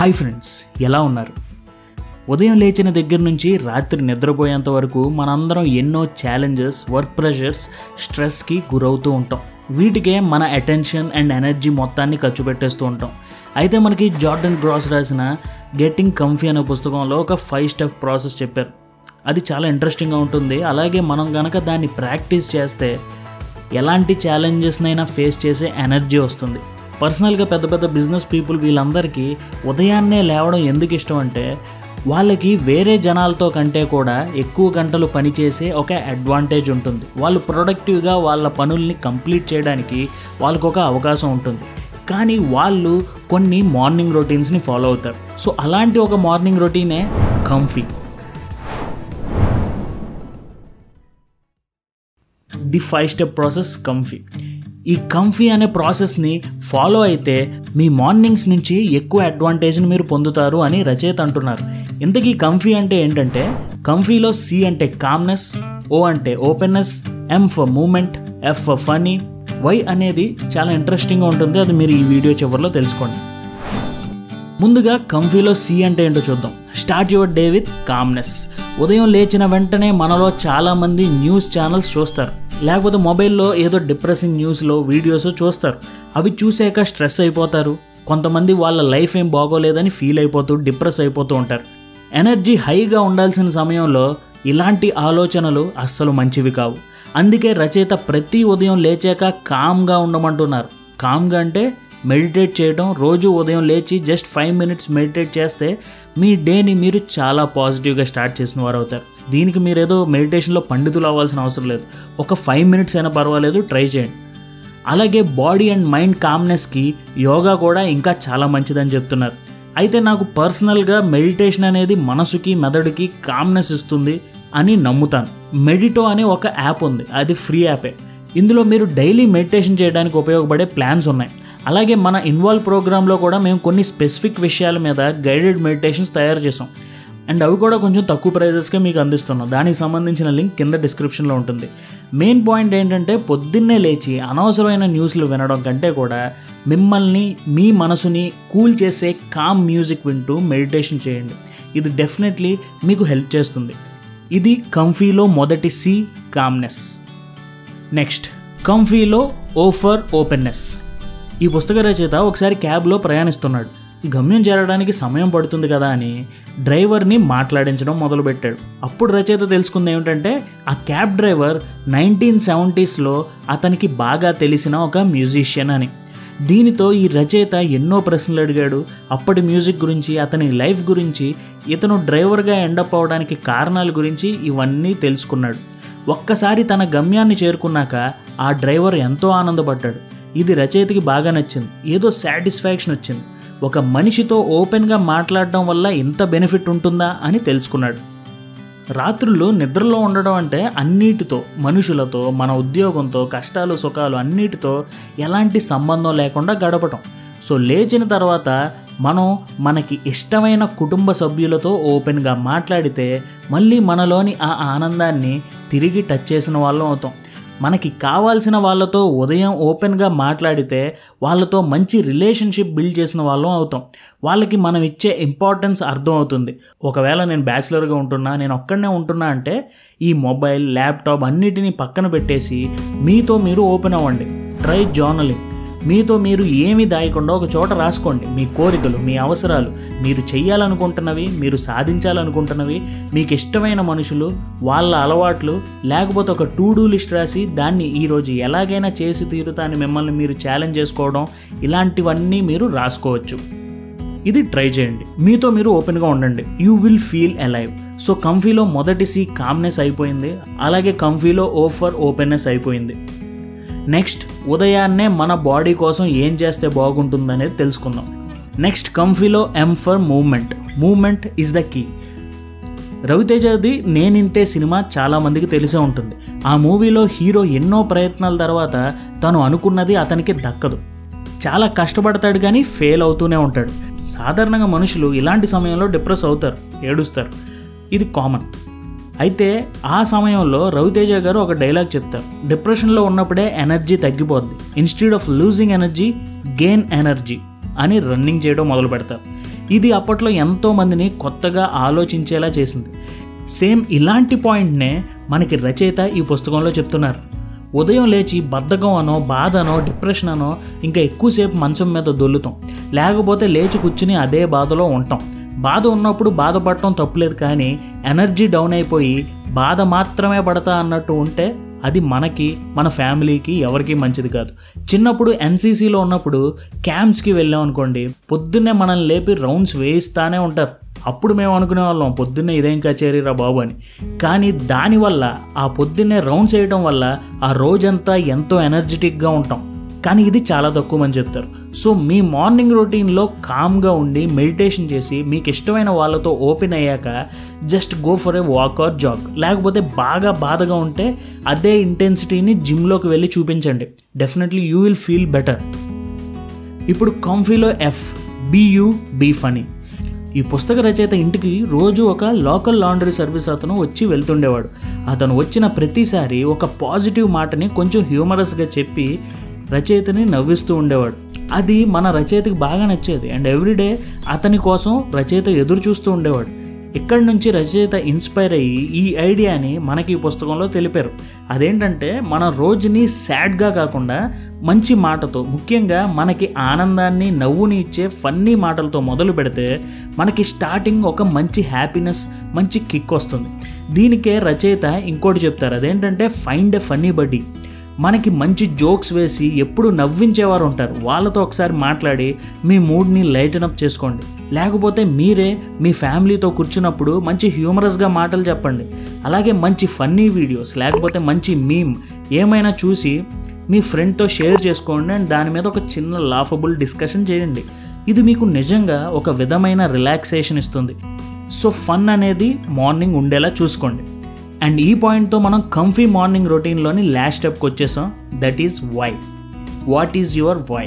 Hi friends ఎలా ఉన్నారు? ఉదయం లేచిన దగ్గర నుంచి రాత్రి నిద్రపోయేంత వరకు మనందరం ఎన్నో ఛాలెంజెస్ వర్క్ ప్రెషర్స్ స్ట్రెస్కి గురవుతూ ఉంటాం. వీటికే మన అటెన్షన్ అండ్ ఎనర్జీ మొత్తాన్ని ఖర్చు పెట్టేస్తూ ఉంటాం. అయితే మనకి జార్డన్ గ్రాస్ రాసిన గెట్టింగ్ కంఫీ అనే పుస్తకంలో ఒక ఫైవ్ స్టెప్ ప్రాసెస్ చెప్పారు. అది చాలా ఇంట్రెస్టింగ్గా ఉంటుంది. అలాగే మనం కనుక దాన్ని ప్రాక్టీస్ చేస్తే ఎలాంటి ఛాలెంజెస్నైనా ఫేస్ చేసే ఎనర్జీ వస్తుంది. పర్సనల్గా పెద్ద పెద్ద బిజినెస్ పీపుల్ వీళ్ళందరికీ ఉదయాన్నే లేవడం ఎందుకు ఇష్టం అంటే వాళ్ళకి వేరే జనాలతో కంటే కూడా ఎక్కువ గంటలు పనిచేసే ఒక అడ్వాంటేజ్ ఉంటుంది. వాళ్ళు ప్రొడక్టివ్గా వాళ్ళ పనుల్ని కంప్లీట్ చేయడానికి వాళ్ళకు ఒక అవకాశం ఉంటుంది. కానీ వాళ్ళు కొన్ని మార్నింగ్ రొటీన్స్ని ఫాలో అవుతారు. సో అలాంటి ఒక morning రొటీనే comfy the five step process comfy ఈ కంఫీ అనే ప్రాసెస్ని ఫాలో అయితే మీ మార్నింగ్స్ నుంచి ఎక్కువ అడ్వాంటేజ్ని మీరు పొందుతారు అని రచయిత అంటున్నారు. ఇంతకీ కంఫీ అంటే ఏంటంటే కంఫీలో సి అంటే కామ్నెస్ ఓ అంటే openness M for moment F for funny Y అనేది చాలా ఇంట్రెస్టింగ్గా ఉంటుంది. అది మీరు ఈ వీడియో చివరిలో తెలుసుకోండి. ముందుగా కంఫీలో సి అంటే ఏంటో చూద్దాం. Start your day with calmness ఉదయం లేచిన వెంటనే మనలో చాలామంది న్యూస్ ఛానల్స్ చూస్తారు. లేకపోతే మొబైల్లో ఏదో డిప్రెసింగ్ న్యూస్లో వీడియోస్ చూస్తారు. అవి చూసాక స్ట్రెస్ అయిపోతారు. కొంతమంది వాళ్ళ లైఫ్ ఏం బాగోలేదని ఫీల్ అయిపోతూ డిప్రెస్ అయిపోతూ ఉంటారు. ఎనర్జీ హైగా ఉండాల్సిన సమయంలో ఇలాంటి ఆలోచనలు అస్సలు మంచివి కావు. అందుకే రచయిత ప్రతి ఉదయం లేచాక కామ్గా ఉండమంటున్నారు. కామ్గా అంటే మెడిటేట్ చేయడం రోజు ఉదయం లేచి జస్ట్ ఫైవ్ మినిట్స్ మెడిటేట్ చేస్తే మీ డేని మీరు చాలా పాజిటివ్గా స్టార్ట్ చేసిన వారు అవుతారు దీనికి మీరు ఏదో మెడిటేషన్లో పండితులు అవ్వాల్సిన అవసరం లేదు. ఒక ఫైవ్ మినిట్స్ అయినా పర్వాలేదు ట్రై చేయండి. అలాగే బాడీ అండ్ మైండ్ కామ్నెస్కి యోగా కూడా ఇంకా చాలా మంచిదని చెప్తున్నారు. అయితే నాకు పర్సనల్గా మెడిటేషన్ అనేది మనసుకి మెదడుకి కామ్నెస్ ఇస్తుంది అని నమ్ముతాను. మెడిటో అనే ఒక యాప్ ఉంది. అది ఫ్రీ యాపే ఇందులో మీరు డైలీ మెడిటేషన్ చేయడానికి ఉపయోగపడే ప్లాన్స్ ఉన్నాయి. అలాగే మన ఇన్వాల్వ్ ప్రోగ్రాంలో కూడా మేము కొన్ని స్పెసిఫిక్ విషయాల మీద గైడెడ్ మెడిటేషన్స్ తయారు చేసాం అండ్ అవి కూడా కొంచెం తక్కువ ప్రైజెస్కే మీకు అందిస్తున్నాం. దానికి సంబంధించిన లింక్ కింద డిస్క్రిప్షన్లో ఉంటుంది. మెయిన్ పాయింట్ ఏంటంటే పొద్దున్నే లేచి అనవసరమైన న్యూస్లు వినడం కంటే కూడా మిమ్మల్ని మీ మనసుని కూల్ చేసే కామ్ మ్యూజిక్ వింటూ మెడిటేషన్ చేయండి. ఇది డెఫినెట్లీ మీకు హెల్ప్ చేస్తుంది. ఇది కంఫీలో మొదటి సి కామ్నెస్ నెక్స్ట్ కంఫీలో ఓఫర్ ఓపెన్నెస్. ఈ పుస్తక రచయిత ఒకసారి క్యాబ్లో ప్రయాణిస్తున్నాడు. గమ్యం చేరడానికి సమయం పడుతుంది కదా అని డ్రైవర్ని మాట్లాడించడం మొదలుపెట్టాడు. అప్పుడు రచయిత తెలుసుకుంది ఏమిటంటే ఆ క్యాబ్ డ్రైవర్ నైన్టీన్ సెవెంటీస్లో అతనికి బాగా తెలిసిన ఒక మ్యూజిషియన్ అని. దీనితో ఈ రచయిత ఎన్నో ప్రశ్నలు అడిగాడు. అప్పటి మ్యూజిక్ గురించి అతని లైఫ్ గురించి ఇతను డ్రైవర్గా ఎండప్ అవడానికి కారణాల గురించి ఇవన్నీ తెలుసుకున్నాడు. ఒక్కసారి తన గమ్యాన్ని చేరుకున్నాక ఆ డ్రైవర్ ఎంతో ఆనందపడ్డాడు. ఇది రచయితకి బాగా నచ్చింది. ఏదో సాటిస్ఫాక్షన్ వచ్చింది. ఒక మనిషితో ఓపెన్గా మాట్లాడడం వల్ల ఇంత బెనిఫిట్ ఉంటుందా అని తెలుసుకున్నాడు. రాత్రులు నిద్రలో ఉండడం అంటే అన్నిటితో మనుషులతో మన ఉద్యోగంతో కష్టాలు సుఖాలు అన్నిటితో ఎలాంటి సంబంధం లేకుండా గడపటం. సో లేచిన తర్వాత మనం మనకి ఇష్టమైన కుటుంబ సభ్యులతో ఓపెన్గా మాట్లాడితే మళ్ళీ మనలోని ఆ ఆనందాన్ని తిరిగి టచ్ చేసిన వాళ్ళం అవుతాం. మనకి కావాల్సిన వాళ్ళతో ఉదయం ఓపెన్గా మాట్లాడితే వాళ్ళతో మంచి రిలేషన్షిప్ బిల్డ్ చేసిన వాళ్ళం అవుతాం. వాళ్ళకి మనం ఇచ్చే ఇంపార్టెన్స్ అర్థం అవుతుంది. ఒకవేళ నేను బ్యాచిలర్గా ఉంటున్నా నేను ఒక్కడనే ఉంటున్నా అంటే ఈ మొబైల్ ల్యాప్టాప్ అన్నిటినీ పక్కన పెట్టేసి మీతో మీరు ఓపెన్ అవ్వండి. Try journaling. మీతో మీరు ఏమి దాయకుండా ఒక చోట రాసుకోండి. మీ కోరికలు మీ అవసరాలు మీరు చేయాలనుకుంటున్నవి మీరు సాధించాలనుకుంటున్నవి మీకు ఇష్టమైన మనుషులు వాళ్ళ అలవాట్లు లేకపోతే ఒక టూ డూ లిస్ట్ రాసి దాన్ని ఈరోజు ఎలాగైనా చేసి తీరుతాని మిమ్మల్ని మీరు ఛాలెంజ్ చేసుకోవడం ఇలాంటివన్నీ మీరు రాసుకోవచ్చు. ఇది ట్రై చేయండి. మీతో మీరు ఓపెన్గా ఉండండి. You will feel alive. So కంఫీలో మొదటి సి కామ్నెస్ అయిపోయింది. అలాగే కంఫీలో ఓఫర్ ఓపెన్నెస్ అయిపోయింది. నెక్స్ట్ ఉదయాన్నే మన బాడీ కోసం ఏం చేస్తే బాగుంటుందనేది తెలుసుకుందాం. Next కంఫీలో M for moment. Moment is the key. రవితేజది నేనింతే cinema చాలామందికి తెలిసే ఉంటుంది. ఆ మూవీలో హీరో ఎన్నో ప్రయత్నాల తర్వాత తను అనుకున్నది అతనికి దక్కదు. చాలా కష్టపడతాడు కానీ ఫెయిల్ అవుతూనే ఉంటాడు. సాధారణంగా మనుషులు ఇలాంటి సమయంలో డిప్రెస్ అవుతారు ఏడుస్తారు. ఇది కామన్. అయితే ఆ సమయంలో రవితేజ గారు ఒక డైలాగ్ చెప్తారు. డిప్రెషన్లో ఉన్నప్పుడే ఎనర్జీ తగ్గిపోద్ది. Institute of losing energy gain energy అని రన్నింగ్ చేయడం మొదలు పెడతారు. ఇది అప్పట్లో ఎంతో మందిని కొత్తగా ఆలోచించేలా చేసింది. సేమ్ ఇలాంటి పాయింట్నే మనకి రచయిత ఈ పుస్తకంలో చెప్తున్నారు. ఉదయం లేచి బద్ధకం అనో బాధ అనో డిప్రెషన్ అనో ఇంకా ఎక్కువసేపు మంచం మీద దొల్లుతాం. లేకపోతే లేచి కూర్చుని అదే బాధలో ఉంటాం. బాధ ఉన్నప్పుడు బాధపడటం తప్పులేదు కానీ ఎనర్జీ డౌన్ అయిపోయి బాధ మాత్రమే పడతా అన్నట్టు ఉంటే అది మనకి మన ఫ్యామిలీకి ఎవరికీ మంచిది కాదు. చిన్నప్పుడు ఎన్సీసీలో ఉన్నప్పుడు క్యాంప్స్కి వెళ్ళాం అనుకోండి పొద్దున్నే మనల్ని లేపి రౌండ్స్ వేయిస్తానే ఉంటారు. అప్పుడు మేము అనుకునే వాళ్ళం పొద్దున్నే ఇదేం కచేరీరా బాబు అని. కానీ దానివల్ల ఆ పొద్దున్నే రౌండ్స్ వేయడం వల్ల ఆ రోజంతా ఎంతో ఎనర్జెటిక్గా ఉంటాం. కానీ ఇది చాలా తక్కువ మంది చెప్తారు. సో మీ మార్నింగ్ రొటీన్లో కామ్గా ఉండి మెడిటేషన్ చేసి మీకు ఇష్టమైన వాళ్ళతో ఓపెన్ అయ్యాక just go for a walk or jog. లేకపోతే బాగా బాధగా ఉంటే అదే ఇంటెన్సిటీని జిమ్లోకి వెళ్ళి చూపించండి. Definitely you will feel better. ఇప్పుడు కాంఫీలో F be you be funny. ఈ పుస్తక రచయిత ఇంటికి రోజు ఒక లోకల్ లాండ్రీ సర్వీస్ అతను వచ్చి వెళ్తుండేవాడు. అతను వచ్చిన ప్రతిసారి ఒక పాజిటివ్ మాటని కొంచెం హ్యూమరస్గా చెప్పి రచయితని నవ్విస్తూ ఉండేవాడు. అది మన రచయితకి బాగా నచ్చేది. అండ్ ఎవ్రీడే అతని కోసం రచయిత ఎదురు చూస్తూ ఉండేవాడు. ఇక్కడి నుంచి రచయిత ఇన్స్పైర్ అయ్యి ఈ ఐడియాని మనకి ఈ పుస్తకంలో తెలిపారు. అదేంటంటే మన రోజుని సాడ్గా కాకుండా మంచి మాటతో ముఖ్యంగా మనకి ఆనందాన్ని నవ్వుని ఇచ్చే ఫన్నీ మాటలతో మొదలు పెడితే మనకి స్టార్టింగ్ ఒక మంచి హ్యాపీనెస్ మంచి కిక్ వస్తుంది. దీనికే రచయిత ఇంకోటి చెప్తారు. అదేంటంటే ఫైండ్ ఎ ఫన్నీ బడ్డీ. మనకి మంచి జోక్స్ వేసి ఎప్పుడు నవ్వించేవారు ఉంటారు. వాళ్ళతో ఒకసారి మాట్లాడి మీ మూడ్ని లైటన్ అప్ చేసుకోండి. లేకపోతే మీరే మీ ఫ్యామిలీతో కూర్చున్నప్పుడు మంచి హ్యూమరస్గా మాటలు చెప్పండి. అలాగే మంచి ఫన్నీ వీడియోస్ లేకపోతే మంచి మీమ్ ఏమైనా చూసి మీ ఫ్రెండ్తో షేర్ చేసుకోండి అండ్ దాని మీద ఒక చిన్న లాఫబుల్ డిస్కషన్ చేయండి. ఇది మీకు నిజంగా ఒక విధమైన రిలాక్సేషన్ ఇస్తుంది. సో ఫన్ అనేది మార్నింగ్ ఉండేలా చూసుకోండి. అండ్ ఈ పాయింట్తో మనం కంఫీ మార్నింగ్ రొటీన్లోని లాస్ట్ స్టెప్కి వచ్చేసాం. That is Y what is your Y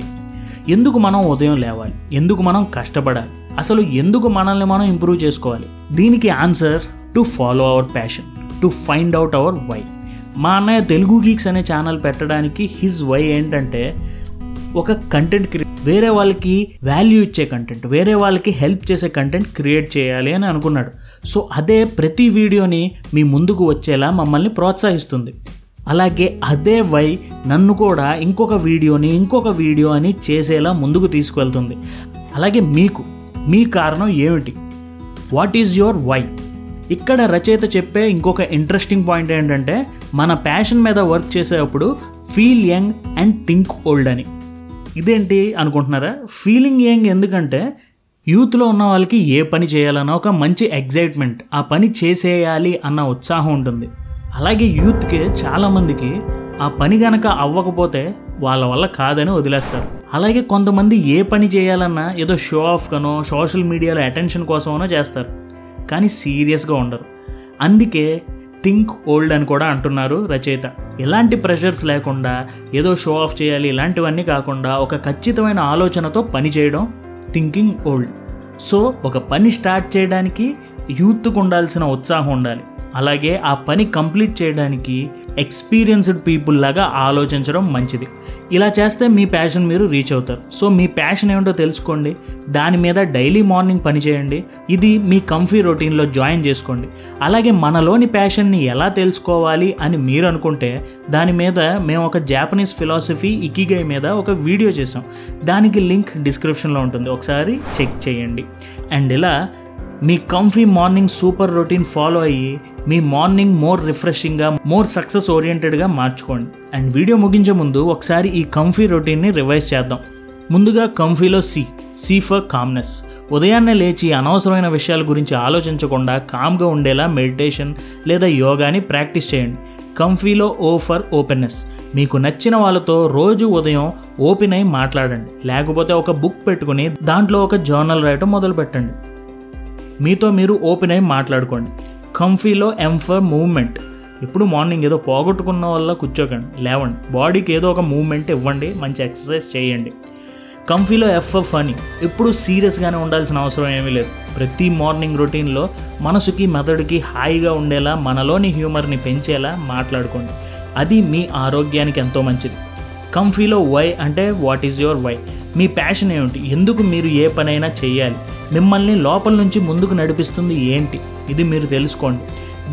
ఎందుకు మనం ఉదయం లేవాలి? ఎందుకు మనం కష్టపడాలి? అసలు ఎందుకు మనల్ని మనం ఇంప్రూవ్ చేసుకోవాలి? దీనికి answer to follow our passion to find out our Y మా అన్నయ్య తెలుగు గీక్స్ అనే ఛానల్ పెట్టడానికి హిజ్ వై ఏంటంటే ఒక కంటెంట్ క్రియేట్ వేరే వాళ్ళకి వాల్యూ ఇచ్చే కంటెంట్ వేరే వాళ్ళకి హెల్ప్ చేసే కంటెంట్ క్రియేట్ చేయాలి అని అనుకున్నాడు. సో అదే ప్రతి వీడియోని మీ ముందుకు వచ్చేలా మమ్మల్ని ప్రోత్సహిస్తుంది. అలాగే అదే వై నన్ను కూడా ఇంకొక వీడియోని ఇంకొక వీడియో అని చేసేలా ముందుకు తీసుకువెళ్తుంది అలాగే మీకు మీ కారణం ఏమిటి? వాట్ ఈజ్ యువర్ వై ఇక్కడ రచయిత చెప్పే ఇంకొక ఇంట్రెస్టింగ్ పాయింట్ ఏంటంటే మన ప్యాషన్ మీద వర్క్ చేసేటప్పుడు feel young and think old అని. ఇదేంటి అనుకుంటున్నారా? ఫీలింగ్ యంగ్ ఎందుకంటే యూత్లో ఉన్న వాళ్ళకి ఏ పని చేయాలన్న ఒక మంచి ఎగ్జైట్మెంట్ ఆ పని చేసేయాలి అన్న ఉత్సాహం ఉంటుంది. అలాగే యూత్కి చాలామందికి ఆ పని గనక అవ్వకపోతే వాళ్ళ వల్ల కాదని వదిలేస్తారు. అలాగే కొంతమంది ఏ పని చేయాలన్నా ఏదో షో ఆఫ్ కనో సోషల్ మీడియాలో అటెన్షన్ కోసమనో చేస్తారు. కానీ సీరియస్గా ఉండరు. అందుకే థింక్ ఓల్డ్ అని కూడా అంటున్నారు రచయిత. ఎలాంటి ప్రెషర్స్ లేకుండా ఏదో షో ఆఫ్ చేయాలి ఇలాంటివన్నీ కాకుండా ఒక ఖచ్చితమైన ఆలోచనతో పని చేయడం థింకింగ్ ఓల్డ్ సో ఒక పని స్టార్ట్ చేయడానికి యూత్కు ఉండాల్సిన ఉత్సాహం ఉండాలి. అలాగే ఆ పని కంప్లీట్ చేయడానికి ఎక్స్పీరియన్స్డ్ పీపుల్ లాగా ఆలోచించడం మంచిది. ఇలా చేస్తే మీ ప్యాషన్ మీరు రీచ్ అవుతారు. సో మీ ప్యాషన్ ఏమిటో తెలుసుకోండి. దాని మీద డైలీ మార్నింగ్ పని చేయండి. ఇది మీ కంఫీ రొటీన్లో జాయిన్ చేసుకోండి. అలాగే మనలోని ప్యాషన్ని ఎలా తెలుసుకోవాలి అని మీరు అనుకుంటే దాని మీద మేము ఒక జాపనీస్ ఫిలాసఫీ ఇకిగై మీద ఒక వీడియో చేసాం దానికి లింక్ డిస్క్రిప్షన్లో ఉంటుంది. ఒకసారి చెక్ చేయండి. అండ్ ఇలా మీ comfy morning super routine follow అయ్యి మీ మార్నింగ్ మోర్ రిఫ్రెషింగ్గా మోర్ సక్సెస్ ఓరియంటెడ్గా మార్చుకోండి. అండ్ వీడియో ముగించే ముందు ఒకసారి ఈ కంఫీ రొటీన్ని రివైజ్ చేద్దాం. ముందుగా కంఫీలో సి సి ఫర్ కామ్నెస్ ఉదయాన్నే లేచి అనవసరమైన విషయాల గురించి ఆలోచించకుండా కామ్గా ఉండేలా మెడిటేషన్ లేదా యోగాని ప్రాక్టీస్ చేయండి. కంఫీలో ఓ ఫర్ ఓపెన్నెస్ మీకు నచ్చిన వాళ్ళతో రోజు ఉదయం ఓపెన్ అయి మాట్లాడండి. లేకపోతే ఒక బుక్ పెట్టుకుని దాంట్లో ఒక జర్నల్ రాయటం మొదలు పెట్టండి మీతో మీరు ఓపెన్ అయి మాట్లాడుకోండి. కంఫీలో ఎం ఫర్ మూవ్మెంట్ ఇప్పుడు మార్నింగ్ ఏదో పోగొట్టుకున్న వల్ల కూర్చోకండి లేవండి. బాడీకి ఏదో ఒక మూవ్మెంట్ ఇవ్వండి మంచి ఎక్సర్సైజ్ చేయండి. కంఫీలో ఎఫ్ ఫనీ ఇప్పుడు సీరియస్గానే ఉండాల్సిన అవసరం ఏమీ లేదు. ప్రతి మార్నింగ్ రొటీన్లో మనసుకి మెదడుకి హాయిగా ఉండేలా మనలోని హ్యూమర్ని పెంచేలా మాట్లాడుకోండి. అది మీ ఆరోగ్యానికి ఎంతో మంచిది. కంఫీలో వై అంటే వాట్ ఈజ్ యువర్ వై మీ ప్యాషన్ ఏమిటి? ఎందుకు మీరు ఏ పనైనా చేయాలి? మిమ్మల్ని లోపల నుంచి ముందుకు నడిపిస్తుంది ఏంటి? ఇది మీరు తెలుసుకోండి.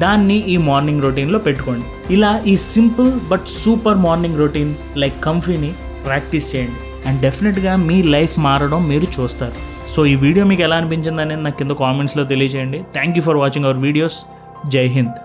దాన్ని ఈ మార్నింగ్ రొటీన్లో పెట్టుకోండి. ఇలా ఈ simple but super morning routine like కంఫీని practice చేయండి. అండ్ డెఫినెట్గా మీ లైఫ్ మారడం మీరు చూస్తారు. సో ఈ వీడియో మీకు ఎలా అనిపించింది అనేది నాకు కింద కామెంట్స్లో తెలియజేయండి. Thank you for watching our videos జై హింద్